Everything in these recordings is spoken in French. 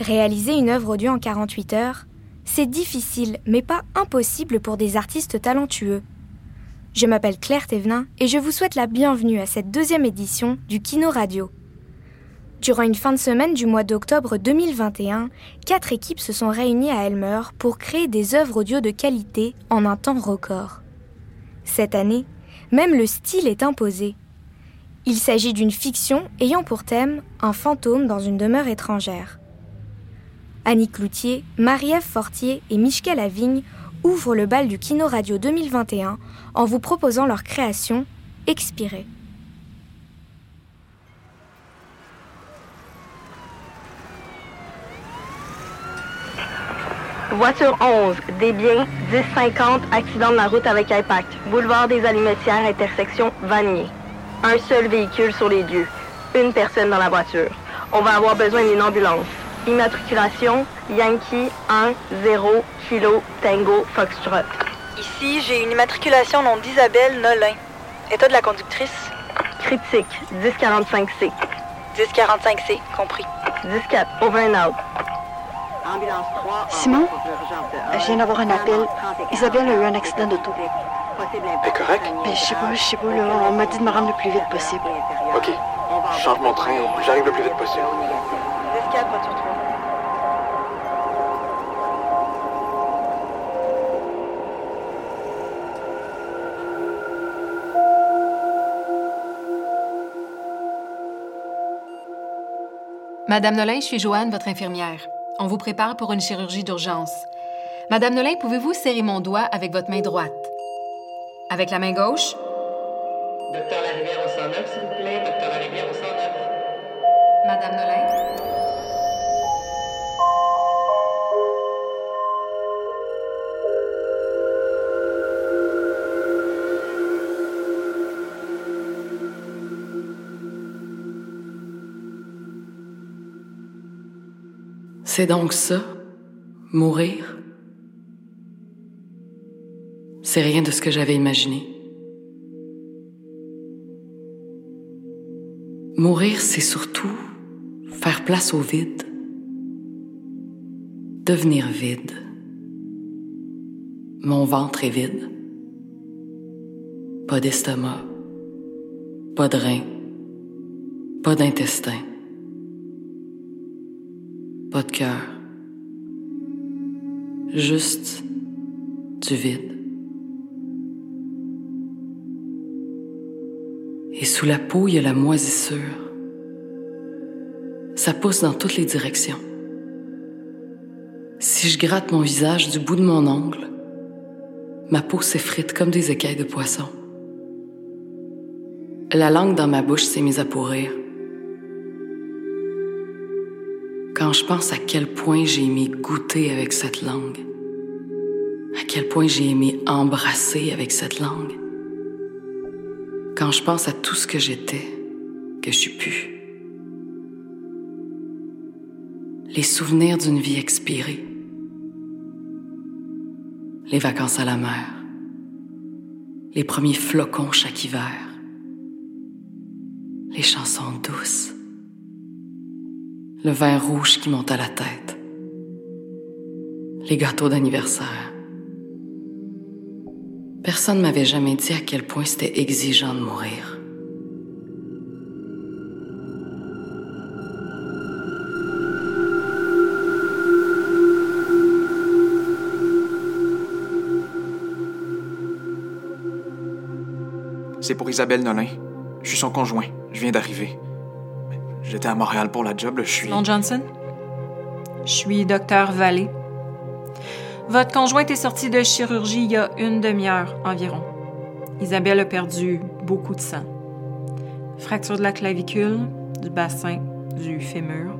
Réaliser une œuvre audio en 48 heures, c'est difficile, mais pas impossible pour des artistes talentueux. Je m'appelle Claire Thévenin et je vous souhaite la bienvenue à cette deuxième édition du Kino Radio. Durant une fin de semaine du mois d'octobre 2021, quatre équipes se sont réunies à Elmer pour créer des œuvres audio de qualité en un temps record. Cette année, même le style est imposé. Il s'agit d'une fiction ayant pour thème un fantôme dans une demeure étrangère. Annie Cloutier, Marie-Ève Fortier et Michel Lavigne ouvrent le bal du Kino Radio 2021 en vous proposant leur création Expirée. Voiture 11, des biens, 1050, accident de la route avec impact. Boulevard des Allumettières, intersection Vanier. Un seul véhicule sur les lieux. Une personne dans la voiture. On va avoir besoin d'une ambulance. Immatriculation Yankee 1 0 Kilo Tango Foxtrot. Ici, j'ai une immatriculation nom d'Isabelle Nolin. État de la conductrice? Critique 1045C. 1045C, compris. 104 Over and out. Simon, je viens d'avoir un appel. Isabelle a eu un accident d'auto. T'es correct? Ben, je sais pas, je sais pas, là, on m'a dit de me rendre le plus vite possible. OK. Je change mon train. J'arrive le plus vite possible. 104, voiture 3. Madame Nolin, je suis Joanne, votre infirmière. On vous prépare pour une chirurgie d'urgence. Madame Nolin, pouvez-vous serrer mon doigt avec votre main droite? Avec la main gauche? Docteur Larivière au 109, s'il vous plaît. Docteur Larivière au 109. Madame Nolin? C'est donc ça, mourir? C'est rien de ce que j'avais imaginé. Mourir, c'est surtout faire place au vide, devenir vide. Mon ventre est vide. Pas d'estomac, pas de rein, pas d'intestin, pas de cœur, juste du vide. Et sous la peau, il y a la moisissure. Ça pousse dans toutes les directions. Si je gratte mon visage du bout de mon ongle, ma peau s'effrite comme des écailles de poisson. La langue dans ma bouche s'est mise à pourrir. Quand je pense à quel point j'ai aimé goûter avec cette langue, à quel point j'ai aimé embrasser avec cette langue, quand je pense à tout ce que j'étais, que je suis plus. Les souvenirs d'une vie expirée. Les vacances à la mer. Les premiers flocons chaque hiver. Les chansons douces. Le vin rouge qui monte à la tête. Les gâteaux d'anniversaire. Personne m'avait jamais dit à quel point c'était exigeant de mourir. C'est pour Isabelle Nolin. Je suis son conjoint. Je viens d'arriver. J'étais à Montréal pour la job. Je suis. Simon Johnson? Je suis docteur Vallée. Votre conjointe est sortie de chirurgie il y a une demi-heure environ. Isabelle a perdu beaucoup de sang. Fracture de la clavicule, du bassin, du fémur.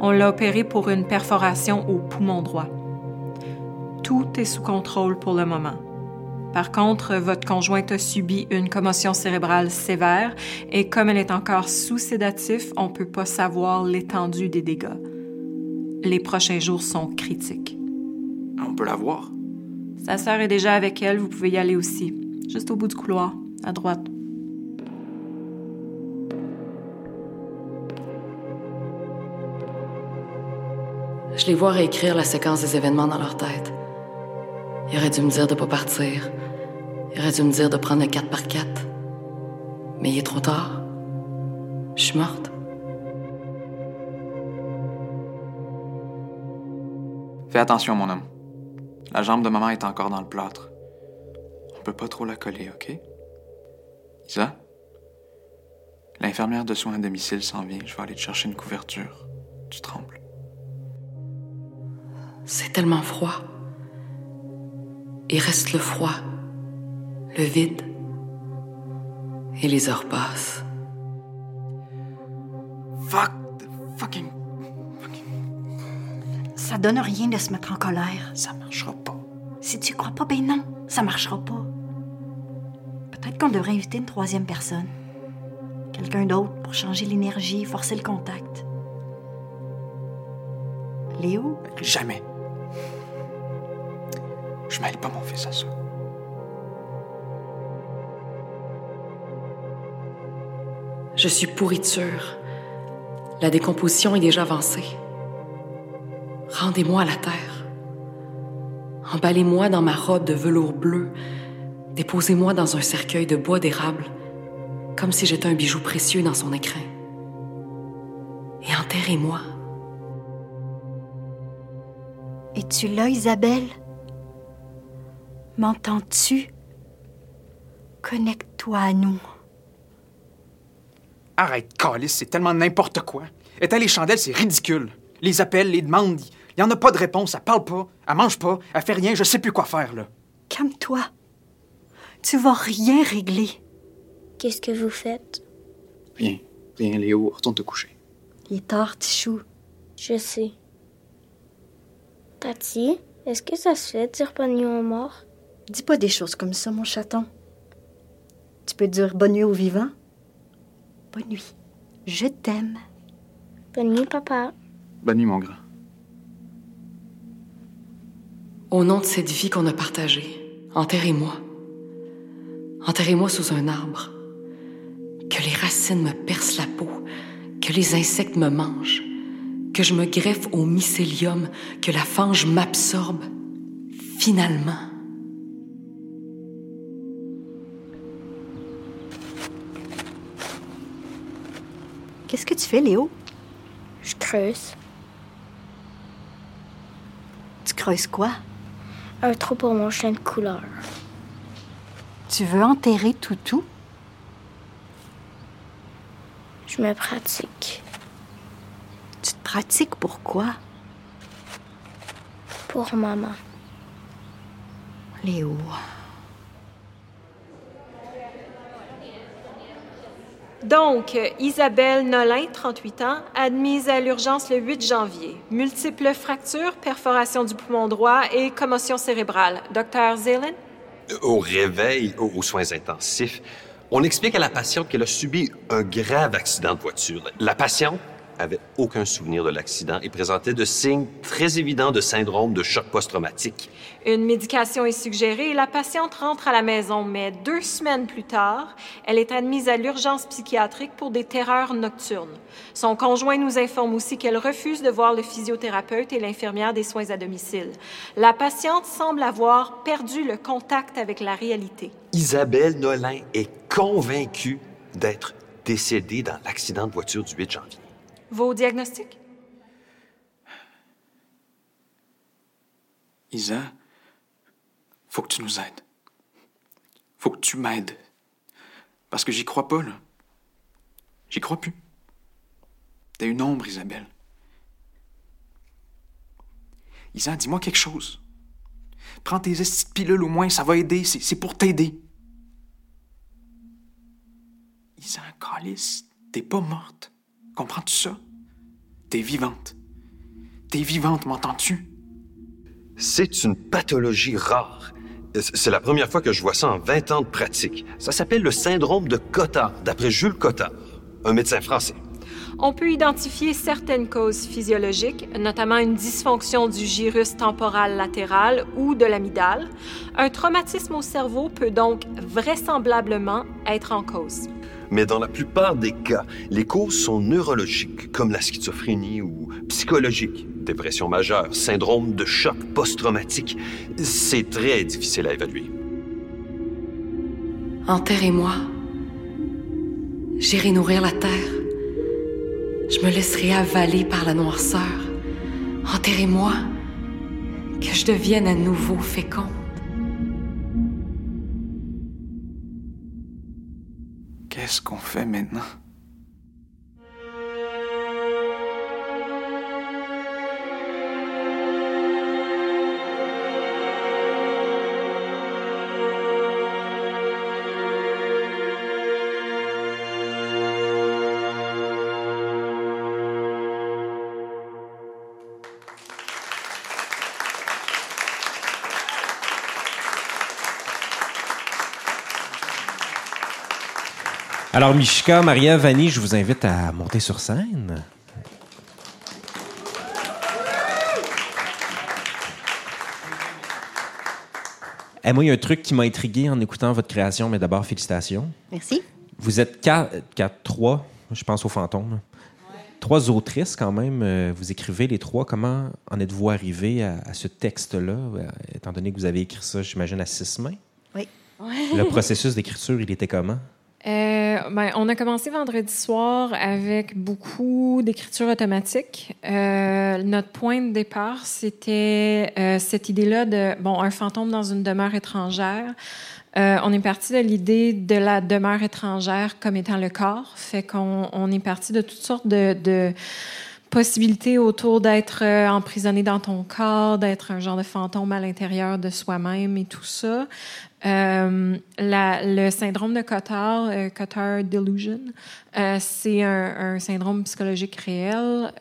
On l'a opérée pour une perforation au poumon droit. Tout est sous contrôle pour le moment. Par contre, votre conjointe a subi une commotion cérébrale sévère et comme elle est encore sous sédatif, on ne peut pas savoir l'étendue des dégâts. Les prochains jours sont critiques. On peut la voir. Sa sœur est déjà avec elle, vous pouvez y aller aussi. Juste au bout du couloir, à droite. Je les vois réécrire la séquence des événements dans leur tête. Il aurait dû me dire de pas partir. Il aurait dû me dire de prendre le 4 par 4 Mais il est trop tard. Je suis morte. Fais attention, mon homme. La jambe de maman est encore dans le plâtre. On peut pas trop la coller, OK? Isa? L'infirmière de soins à domicile s'en vient. Je vais aller te chercher une couverture. Tu trembles. C'est tellement froid. Il reste le froid, le vide. Et les heures passent. Fuck the fucking. Ça donne rien de se mettre en colère. Ça marchera pas. Si tu crois pas, ben non, ça marchera pas. Peut-être qu'on devrait inviter une troisième personne. Quelqu'un d'autre pour changer l'énergie, forcer le contact. Léo? Jamais. Je mêle pas mon fils à ça. Je suis pourriture. La décomposition est déjà avancée. Rendez-moi à la terre. Emballez-moi dans ma robe de velours bleu. Déposez-moi dans un cercueil de bois d'érable, comme si j'étais un bijou précieux dans son écrin. Et enterrez-moi. Es-tu là, Isabelle? M'entends-tu? Connecte-toi à nous. Arrête, Calice, c'est tellement n'importe quoi. Éteins les chandelles, c'est ridicule. Les appels, les demandes, il y en a pas de réponse, elle parle pas, elle mange pas, elle fait rien, je sais plus quoi faire, là. Calme-toi. Tu vas rien régler. Qu'est-ce que vous faites? Rien. Rien, Léo. Retourne te coucher. Il est tard, Tichou. Je sais. Tati, est-ce que ça se fait de dire bonne nuit aux morts? Dis pas des choses comme ça, mon chaton. Tu peux dire bonne nuit aux vivants? Bonne nuit. Je t'aime. Bonne nuit, papa. Bonne nuit, mon grand. Au nom de cette vie qu'on a partagée, enterrez-moi. Enterrez-moi sous un arbre. Que les racines me percent la peau, que les insectes me mangent, que je me greffe au mycélium, que la fange m'absorbe. Finalement. Qu'est-ce que tu fais, Léo? Je creuse. Tu creuses quoi? Un trou pour mon chien de couleur. Tu veux enterrer Toutou? Je me pratique. Tu te pratiques pourquoi? Pour maman. Léo. Donc, Isabelle Nolin, 38 ans, admise à l'urgence le 8 janvier. Multiples fractures, perforation du poumon droit et commotion cérébrale. Docteur Zelen? Au réveil, aux soins intensifs, on explique à la patiente qu'elle a subi un grave accident de voiture. La patiente avait aucun souvenir de l'accident et présentait de signes très évidents de syndrome de choc post-traumatique. Une médication est suggérée et la patiente rentre à la maison, mais deux semaines plus tard, elle est admise à l'urgence psychiatrique pour des terreurs nocturnes. Son conjoint nous informe aussi qu'elle refuse de voir le physiothérapeute et l'infirmière des soins à domicile. La patiente semble avoir perdu le contact avec la réalité. Isabelle Nolin est convaincue d'être décédée dans l'accident de voiture du 8 janvier. Vos diagnostics? Isa, faut que tu nous aides. Faut que tu m'aides. Parce que j'y crois pas, là. J'y crois plus. T'es une ombre, Isabelle. Isa, dis-moi quelque chose. Prends tes de pilules au moins, ça va aider. C'est pour t'aider. Isa, Calice, t'es pas morte. Comprends-tu ça? T'es vivante. T'es vivante, m'entends-tu? C'est une pathologie rare. C'est la première fois que je vois ça en 20 ans de pratique. Ça s'appelle le syndrome de Cotard, d'après Jules Cotard, un médecin français. On peut identifier certaines causes physiologiques, notamment une dysfonction du gyrus temporal latéral ou de l'amygdale. Un traumatisme au cerveau peut donc vraisemblablement être en cause. Mais dans la plupart des cas, les causes sont neurologiques, comme la schizophrénie, ou psychologiques, dépression majeure, syndrome de choc post-traumatique. C'est très difficile à évaluer. Enterrez-moi. J'irai nourrir la terre. Je me laisserai avaler par la noirceur. Enterrez-moi. Que je devienne à nouveau féconde. Qu'est-ce qu'on fait maintenant? Alors, Mishka, Maria, Vanny, je vous invite à monter sur scène. Eh, moi, il y a un truc qui m'a intrigué en écoutant votre création, mais d'abord, félicitations. Merci. Vous êtes quatre, quatre- trois, je pense aux fantômes. Trois autrices, quand même. Euh, Vous écrivez les trois. Comment en êtes-vous arrivé à, à ce texte-là, euh, étant donné que vous avez écrit ça, j'imagine, à six mains? Oui. Le processus d'écriture, il était comment? Euh, ben, on a commencé vendredi soir avec beaucoup d'écriture automatique. Euh, notre point de départ, c'était euh, cette idée-là de, bon, un fantôme dans une demeure étrangère. Euh, on est parti de l'idée de la demeure étrangère comme étant le corps. Fait qu'on on est parti de toutes sortes de, de possibilités autour d'être euh, emprisonné dans ton corps, d'être un genre de fantôme à l'intérieur de soi-même et tout ça. Euh, le syndrome de Cotard, euh, Cotard Delusion, euh, c'est un, syndrome psychologique réel.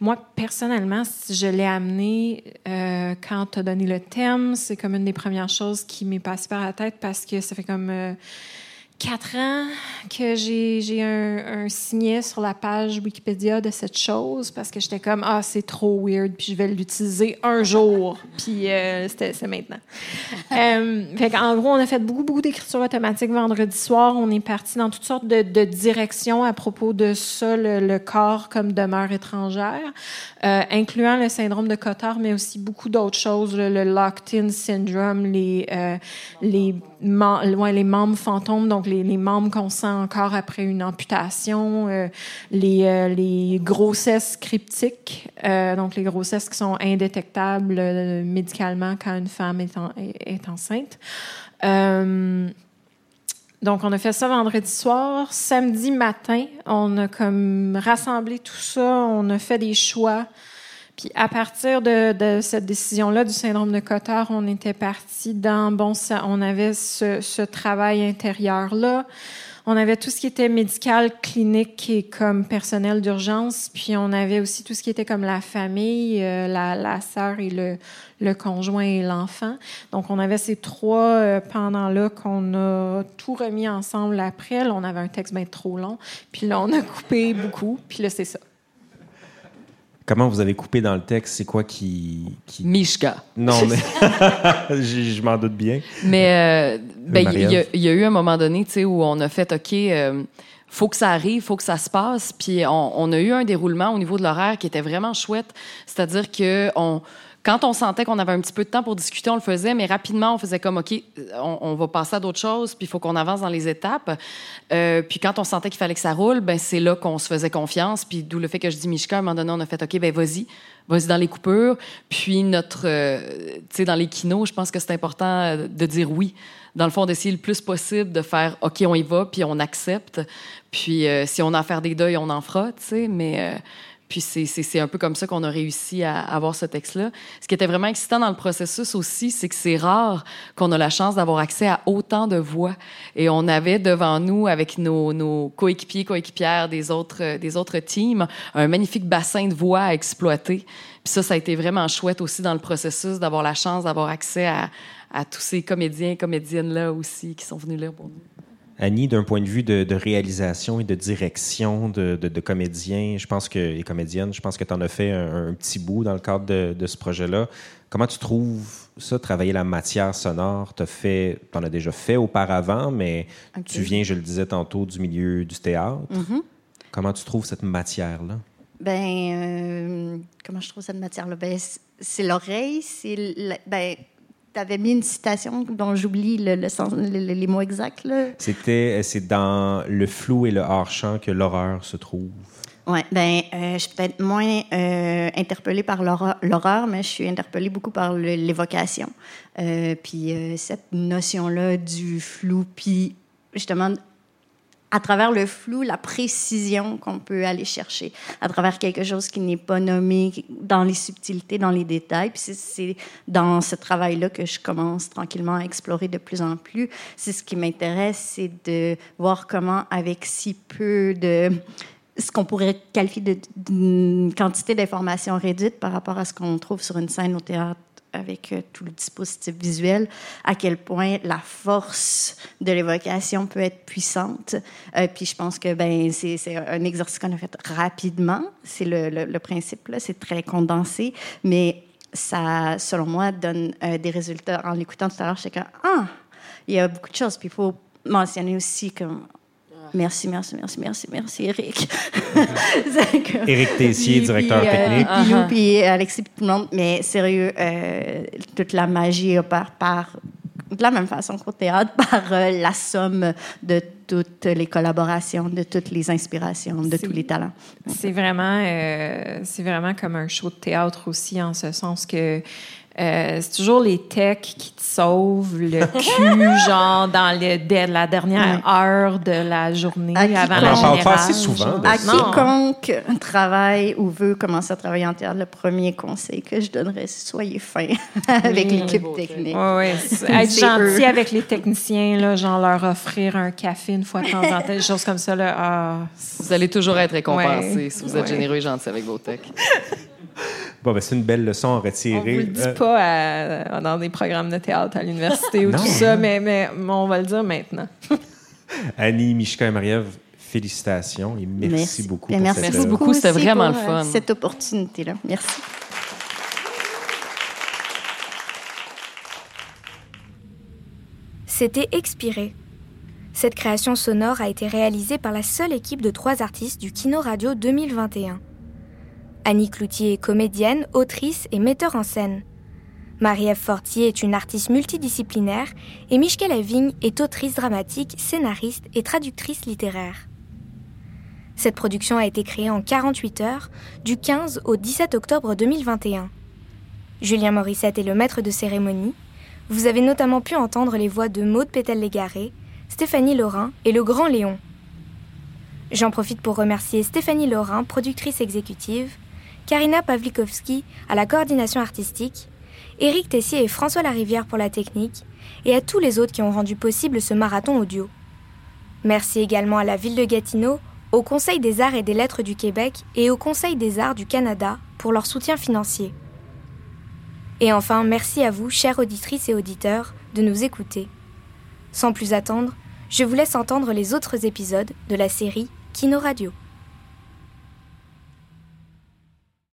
Moi, personnellement, je l'ai amené quand tu as donné le thème. C'est comme une des premières choses qui m'est passée par la tête parce que ça fait comme quatre ans que j'ai un, un signet sur la page Wikipédia de cette chose parce que j'étais comme ah c'est trop weird puis je vais l'utiliser un jour puis euh, c'est maintenant. Euh, fait en gros on a fait beaucoup beaucoup d'écriture automatique vendredi soir. On est parti dans toutes sortes de, de directions à propos de ça le, le corps comme demeure étrangère, euh, incluant le syndrome de Cotard mais aussi beaucoup d'autres choses le, le locked-in syndrome les euh, les mem- les membres fantômes, donc les, membres qu'on sent encore après une amputation, euh, les, euh, les grossesses cryptiques, euh, donc les grossesses qui sont indétectables médicalement quand une femme est, est- enceinte. Donc, on a fait ça vendredi soir. Samedi matin, on a comme rassemblé tout ça, on a fait des choix. Puis à partir de, de cette décision-là du syndrome de Cotard, on était parti dans bon, ça, on avait ce, ce travail intérieur-là. On avait tout ce qui était médical, clinique et comme personnel d'urgence. Puis on avait aussi tout ce qui était comme la famille, euh, la, la sœur et le, le conjoint et l'enfant. Donc on avait ces trois euh, pendant-là qu'on a tout remis ensemble après. Là, on avait un texte bien trop long. Puis là, on a coupé beaucoup. Puis là, c'est ça. Comment vous avez coupé dans le texte? C'est quoi qui. qui... Mishka. Non, mais. je je m'en doute bien. Mais euh, ben, il y, a- y eu un moment donné, où on a fait, OK, euh, faut que ça arrive, faut que ça se passe. Puis on, on a eu un déroulement au niveau de l'horaire qui était vraiment chouette. C'est-à-dire que on, quand on sentait qu'on avait un petit peu de temps pour discuter, on le faisait, mais rapidement, on faisait comme, OK, on, va passer à d'autres choses, puis il faut qu'on avance dans les étapes. Euh, puis quand on sentait qu'il fallait que ça roule, ben c'est là qu'on se faisait confiance. Puis d'où le fait que je dis Mishka, à un moment donné, on a fait, OK, ben vas-y, vas-y dans les coupures. Puis notre, euh, tu sais, dans les kinos, je pense que c'est important euh, de dire oui. Dans le fond, d'essayer le plus possible de faire, OK, on y va, puis on accepte. Puis euh, si on a à faire des deuils, on en fera, tu sais, mais... puis c'est un peu comme ça qu'on a réussi à avoir ce texte-là. Ce qui était vraiment excitant dans le processus aussi, c'est que c'est rare qu'on a la chance d'avoir accès à autant de voix. Et on avait devant nous, avec nos, nos coéquipiers, coéquipières des autres, euh, des autres teams, un magnifique bassin de voix à exploiter. Puis ça, ça a été vraiment chouette aussi dans le processus d'avoir la chance d'avoir accès à, à tous ces comédiens et comédiennes-là aussi qui sont venus là pour nous. Annie, d'un point de vue de, de réalisation et de direction de, de, de comédiens, je pense que, et comédiennes, je pense que tu en as fait un, un, petit bout dans le cadre de, de ce projet-là. Comment tu trouves ça, travailler la matière sonore? Tu en as déjà fait auparavant, mais okay. tu viens, je le disais tantôt, du milieu du théâtre. Mm -hmm. Comment tu trouves cette matière-là? Ben, euh, comment je trouve cette matière-là? Ben, c'est l'oreille, c'est. Ben, tu avais mis une citation dont j'oublie le, le sens, le, les mots exacts. C'était, c'est dans le flou et le hors-champ que l'horreur se trouve. Oui, ben, euh, je suis peut-être moins euh, interpellée par l'horreur, mais je suis interpellée beaucoup par l'évocation. Euh, puis cette notion-là du flou, puis justement à travers le flou, la précision qu'on peut aller chercher, à travers quelque chose qui n'est pas nommé, dans les subtilités, dans les détails. Puis c'est dans ce travail-là que je commence tranquillement à explorer de plus en plus. C'est ce qui m'intéresse, c'est de voir comment, avec si peu de ce qu'on pourrait qualifier d'une quantité d'informations réduite par rapport à ce qu'on trouve sur une scène au théâtre avec euh, tout le dispositif visuel, à quel point la force de l'évocation peut être puissante. Euh, puis je pense que ben, c'est un exercice qu'on a fait rapidement. C'est le, le, le, principe, c'est très condensé, mais ça, selon moi, donne euh, des résultats. En l'écoutant tout à l'heure, j'étais comme, ah, il y a beaucoup de choses. Puis il faut mentionner aussi que Merci, merci, merci, merci, merci, Eric. Eric Tessier, directeur puis, technique. Euh, puis, uh -huh. puis Alexis, puis tout le monde. Mais sérieux, euh, toute la magie opère par, de la même façon qu'au théâtre, par euh, la somme de toutes les collaborations, de toutes les inspirations, de tous les talents. C'est vraiment, euh, c'est vraiment comme un show de théâtre aussi, en ce sens que euh, c'est toujours les techs qui te sauvent le cul, genre dans le, de, la dernière ouais. heure de la journée à avant la parle pas générale. assez souvent. de À ça. quiconque travaille ou veut commencer à travailler en théâtre, le premier conseil que je donnerais, c'est soyez fin avec Oui. l'équipe technique. Ouais, ouais. Être gentil eux. avec les techniciens, là, genre leur offrir un café une fois de temps en temps, des choses comme ça. Là, ah, Vous allez toujours être récompensé Ouais. si vous êtes Ouais. généreux et gentil avec vos techs. Bon, ben, c'est une belle leçon à on retirer. vous le dit Euh, pas à- dans des programmes de théâtre à l'université ou tout ça, mais, mais, on va le dire maintenant. Annie, Mishka et Marie-Ève, félicitations et merci, beaucoup. Et pour merci cette, Merci euh, beaucoup, c'était vraiment pour, le euh, fun. Cette opportunité-là. Merci. C'était Expiré. Cette création sonore a été réalisée par la seule équipe de trois artistes du Kino Radio 2021. Annie Cloutier est comédienne, autrice et metteur en scène. Marie-Ève Fortier est une artiste multidisciplinaire et Michel Lavigne est autrice dramatique, scénariste et traductrice littéraire. Cette production a été créée en 48 heures, du 15 au 17 octobre 2021. Julien Morissette est le maître de cérémonie. Vous avez notamment pu entendre les voix de Maude Pétel-Légaré, Stéphanie Laurin et le Grand Léon. J'en profite pour remercier Stéphanie Laurin, productrice exécutive, Karina Pavlikovski à la coordination artistique, Éric Tessier et François Larivière pour la technique, et à tous les autres qui ont rendu possible ce marathon audio. Merci également à la ville de Gatineau, au Conseil des arts et des lettres du Québec et au Conseil des arts du Canada pour leur soutien financier. Et enfin, merci à vous, chères auditrices et auditeurs, de nous écouter. Sans plus attendre, je vous laisse entendre les autres épisodes de la série Kino Radio.